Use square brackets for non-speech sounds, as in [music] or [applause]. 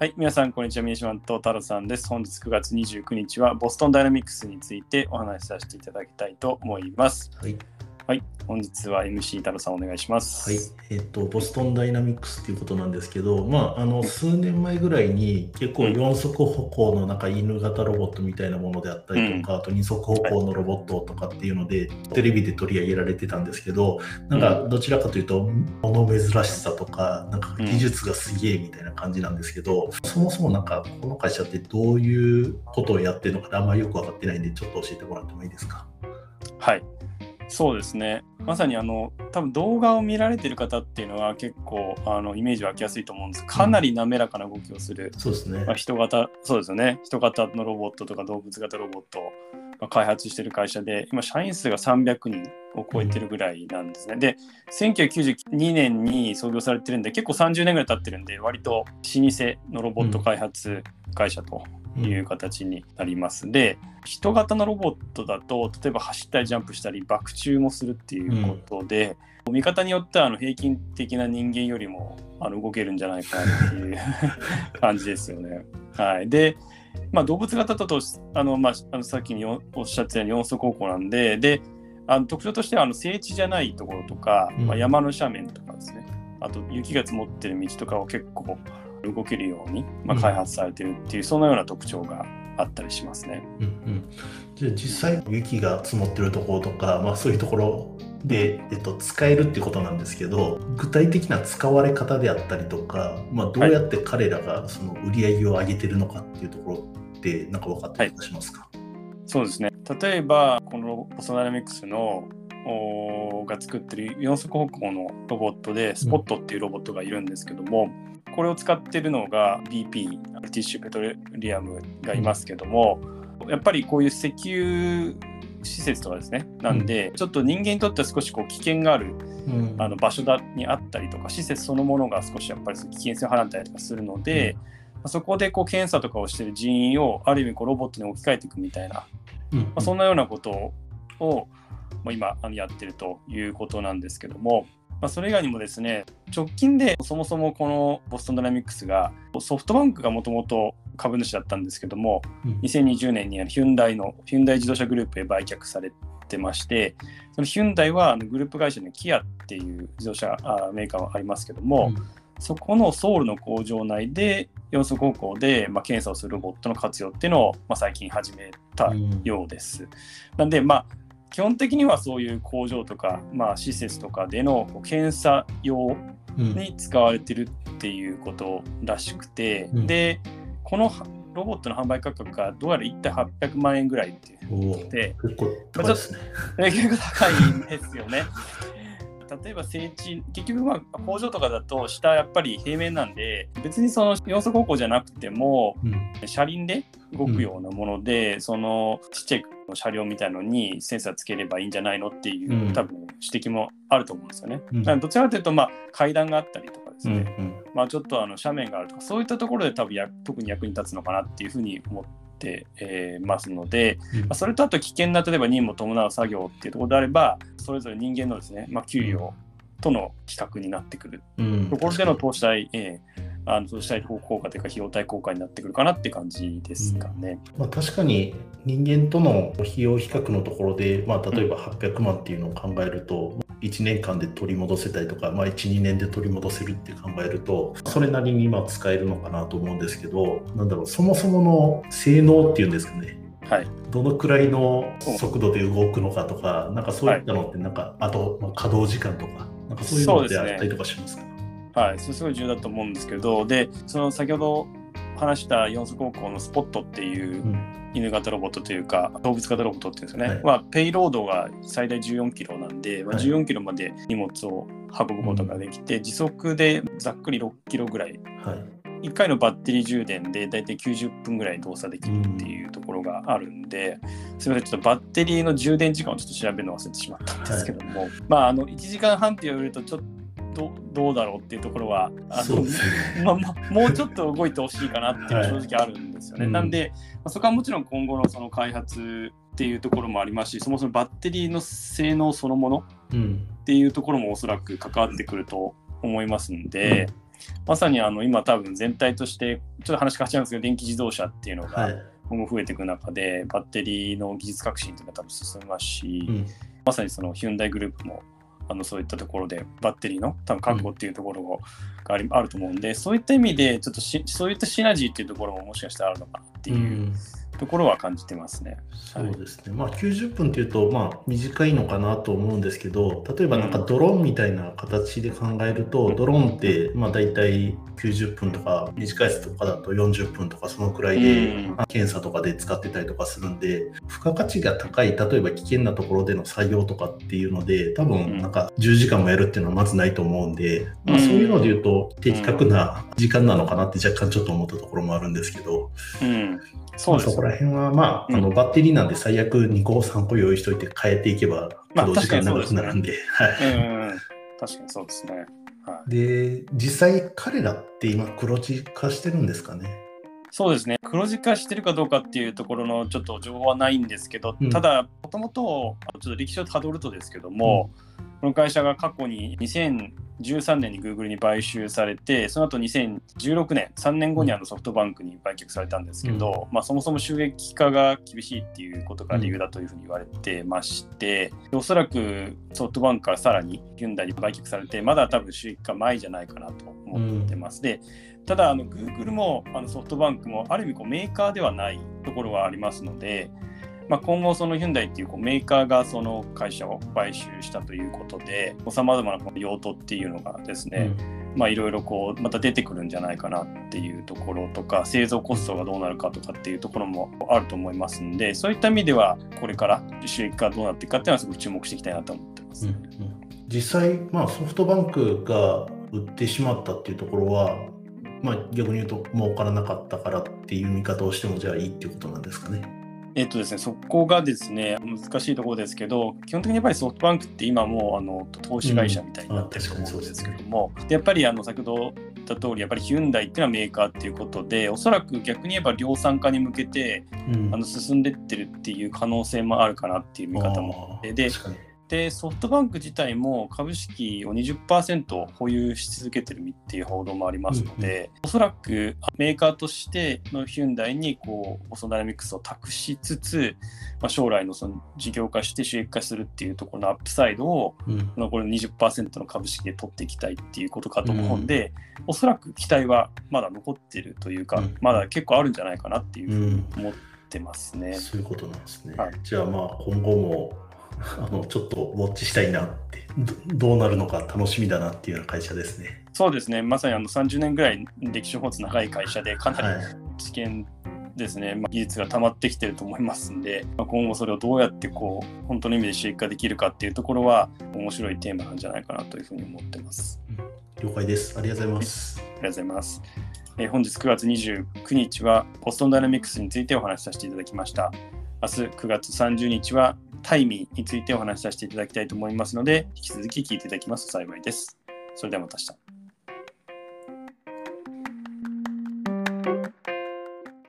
はい、皆さん、こんにちは。三島と太郎さんです。本日9月29日は、ボストンダイナミクスについてお話しさせていただきたいと思います。はい、はい、本日は MC 太郎さんお願いします。はい、えっと、ボストンダイナミクスっていうことなんですけど、まあ、あの、数年前ぐらいに結構4足歩行のなんか犬型ロボットみたいなものであったりとか、あと2足歩行のロボットとかっていうので、テレビで取り上げられてたんですけど、なんかどちらかというと、物珍しさとか、なんか技術がすげえみたいな感じなんですけど、そもそもなんかこの会社ってどういうことをやってるのかあんまりよく分かってないんで、ちょっと教えてもらってもいいですか？はい。そうですね。まさにあの多分動画を見られてる方っていうのは結構あのイメージ湧きやすいと思うんです。かなり滑らかな動きをする、そうですね。まあ、人型そうですよね。人型のロボットとか動物型ロボットをまあ開発してる会社で今社員数が300人を超えてるぐらいなんですね。で1992年に創業されてるんで結構30年ぐらい経ってるんで割と老舗のロボット開発会社という形になります。で人型のロボットだと例えば走ったりジャンプしたり爆中もするっていうことで、見方によってはあの平均的な人間よりもあの動けるんじゃないかなっていう [laughs] 感じですよね。はい、で、まあ、動物型だとあの、まあ、あのさっきにおっしゃってたように四足歩行なんでであの特徴としてはあの整地じゃないところとか、うんまあ、山の斜面とかですねあと雪が積もってる道とかを結構動けるように、まあ、開発されてるっていう、そのような特徴があったりしますね。うんうん、じゃあ実際雪が積もってるところとか、まあ、そういうところで、えっと、使えるっていうことなんですけど具体的な使われ方であったりとか、まあ、どうやって彼らがその売り上げを上げてるのかっていうところってなんか分かったりしますか、そうですね。例えばこのボストダイナミクスのおが作ってる四足歩行のロボットでスポットっていうロボットがいるんですけども、これを使ってるのが BP ブリティッシュペトリアムがいますけども、やっぱりこういう石油施設とかですね。なんで、ちょっと人間にとっては少しこう危険があるうん。あの場所だにあったりとか施設そのものが少しやっぱり危険性を放ったりとかするので、まあそこでこう検査とかをしてる人員をある意味こうロボットに置き換えていくみたいな、うん。まあ、そんなようなことを、まあ、今やってるということなんですけども、まあ、それ以外にもですね直近でそもそもこのボストンダイナミックスがソフトバンクがもともと株主だったんですけどもうん。2020年にヒュンダイのヒュンダイ自動車グループへ売却されてましてそのヒュンダイはグループ会社のキアっていう自動車あメーカーはありますけども、そこのソウルの工場内で四足歩行で、まあ、検査をするロボットの活用っていうのを、まあ、最近始めたうん。ようです。なんでまあ基本的にはそういう工場とか、まあ、施設とかでの検査用うんに使われてるっていうことらしくて、うんでこのロボットの販売価格がどうやら1体800万円ぐらいっていうおーで結構高いですね。結構高いんですよね。[laughs] 例えば整地結局まあ工場とかだと下やっぱり平面なんで別にその四足歩行じゃなくてもうん。車輪で動くようなもので、そのちっちゃい車両みたいのにセンサーつければいいんじゃないのっていう、うん。多分指摘もあると思うんですよね。うん。どちらかというとまあ階段があったりとかですうんね、まあちょっとあの斜面があるとかそういったところで多分や特に役に立つのかなっていうふうに思って、えーますので、うん。まあ、それとあと危険な例えば任務を伴う作業っていうところであればそれぞれ人間のですね、まあ、給与との比較になってくる。うん。ところでの投資対、えーあの投資対効果というか費用対効果になってくるかなって感じですかね。まあ、確かに人間との費用比較のところで、まあ、例えば800万っていうのを考えると、1年間で取り戻せたりとか、まあ、1、2年で取り戻せるって考えると、それなりに今使えるのかなと思うんですけど、なんだろう、そもそもの性能っていうんですかね。はい、どのくらいの速度で動くのかとか、なんかそういったのって、なんか、あと、まあ、稼働時間とか、なんかそういうのってあったりとかしますか？はい、それすごい重要だと思うんですけどでその先ほど話した四足歩行のスポットっていううん。犬型ロボットというか動物型ロボットっていうんですよね、はい。まあ、ペイロードが最大14キロなんで、まあ、はい。14キロまで荷物を運ぶことができて、時速でざっくり6キロぐらい。はい。1回のバッテリー充電で大体90分ぐらい動作できるっていうところがあるんで、すみませんちょっとバッテリーの充電時間をちょっと調べるの忘れてしまったんですけども、まああの1時間半って言われるとちょっとどうだろうっていうところはあのね。まあまあもうちょっと動いてほしいかなっていうのは正直あるんですよね。はいなんで、まあそこはもちろん今後のその開発っていうところもありますし、そもそもバッテリーの性能そのものうん。っていうところもおそらく関わってくると思いますんで、まさにあの今多分全体としてちょっと話変わっちゃうんですけど電気自動車っていうのがはい。今後増えていく中で、バッテリーの技術革新というのが多分進みますし、うん。まさにそのヒュンダイグループもあのそういったところでバッテリーの多分確保っていうところがあり、あると思うんでそういった意味でちょっとしそういったシナジーっていうところももしかしたらあるのかなってういうんところは感じてますね。そうですね、まあ、90分っていうと、まあ、短いのかなと思うんですけど、例えばなんかドローンみたいな形で考えると、ドローンってまあ大体90分とか、短いやつとかだと40分とか、そのくらいで、うん。まあ検査とかで使ってたりとかするんで、付加価値が高い、例えば危険なところでの作業とかっていうので、多分なんか10時間もやるっていうのはまずないと思うんで、まあ、そういうので言うと、的確な時間なのかなって若干ちょっと思ったところもあるんですけど、うん、そうですまあそこら辺は、まあ、あのバッテリーなんで最悪2個、3個用意しといて変えていけば、まあ時間長くなるんで。確かにそうですね。はい、で、実際彼らって今黒字化してるんですかね？そうですね。黒字化してるかどうかっていうところのちょっと情報はないんですけど、うん。ただもともとちょっと歴史をたどるとですけども、この会社が過去に2013年に Google に買収されてその後2016年3年後にあのソフトバンクに売却されたんですけど、まあ、そもそも収益化が厳しいっていうことが理由だというふうに言われてまして、でおそらくソフトバンクからさらにヒュンダイに売却されてまだ多分収益化前じゃないかなと思ってます。でただあの Google もあのソフトバンクもある意味こうメーカーではないところがありますので、まあ、今後そのヒュンダイっていうこうメーカーがその会社を買収したということでさまざまなこの用途っていうのがですね、まあいろいろこうまた出てくるんじゃないかなっていうところとか製造コストがどうなるかとかっていうところもあると思いますんでそういった意味ではこれから収益化どうなっていくかっていうのはすごく注目していきたいなと思ってます、うんうん。実際、まあ、ソフトバンクが売ってしまったっていうところは、まあ、逆に言うと儲からなかったからっていう見方をしてもじゃあいいっていうことなんですかね。えっとですね、そこがですね、難しいところですけど、基本的にやっぱりソフトバンクって今もうあの投資会社みたいになってると思うんですけども、でやっぱりあの先ほど言った通り、やっぱりヒュンダイっていうのはメーカーっていうことで、おそらく逆に言えば量産化に向けてうん。あの進んでってるっていう可能性もあるかなっていう見方もあって、ででソフトバンク自体も株式を20%保有し続けてるっていう報道もありますので、おそらくメーカーとしてのヒュンダイにこうボストンダイナミックスを託しつつ、まあ、将来のその事業化して収益化するっていうところのアップサイドをうん。残りの20%の株式で取っていきたいっていうことかと思うんで、おそらく期待はまだ残ってるというか、うん。まだ結構あるんじゃないかなっていうふうにうん思ってますね。そういうことなんですね。はい。じゃあまあ今後もあのちょっとウォッチしたいなってどどうなるのか楽しみだなっていうような会社ですね。そうですね、まさにあの30年ぐらい歴史を持つ長い会社で、かなりはい。知見ですね、まあ、技術が溜まってきてると思いますんで、まあ、今後それをどうやってこう本当の意味で収益化できるかっていうところは面白いテーマなんじゃないかなというふうに思ってます。了解です。ありがとうございます。ありがとうございます。えー本日9月29日はボストンダイナミックスについてお話しさせていただきました。明日9月30日はタイミーについてお話しさせていただきたいと思いますので、引き続き聞いていただきますと幸いです。それではまた明日。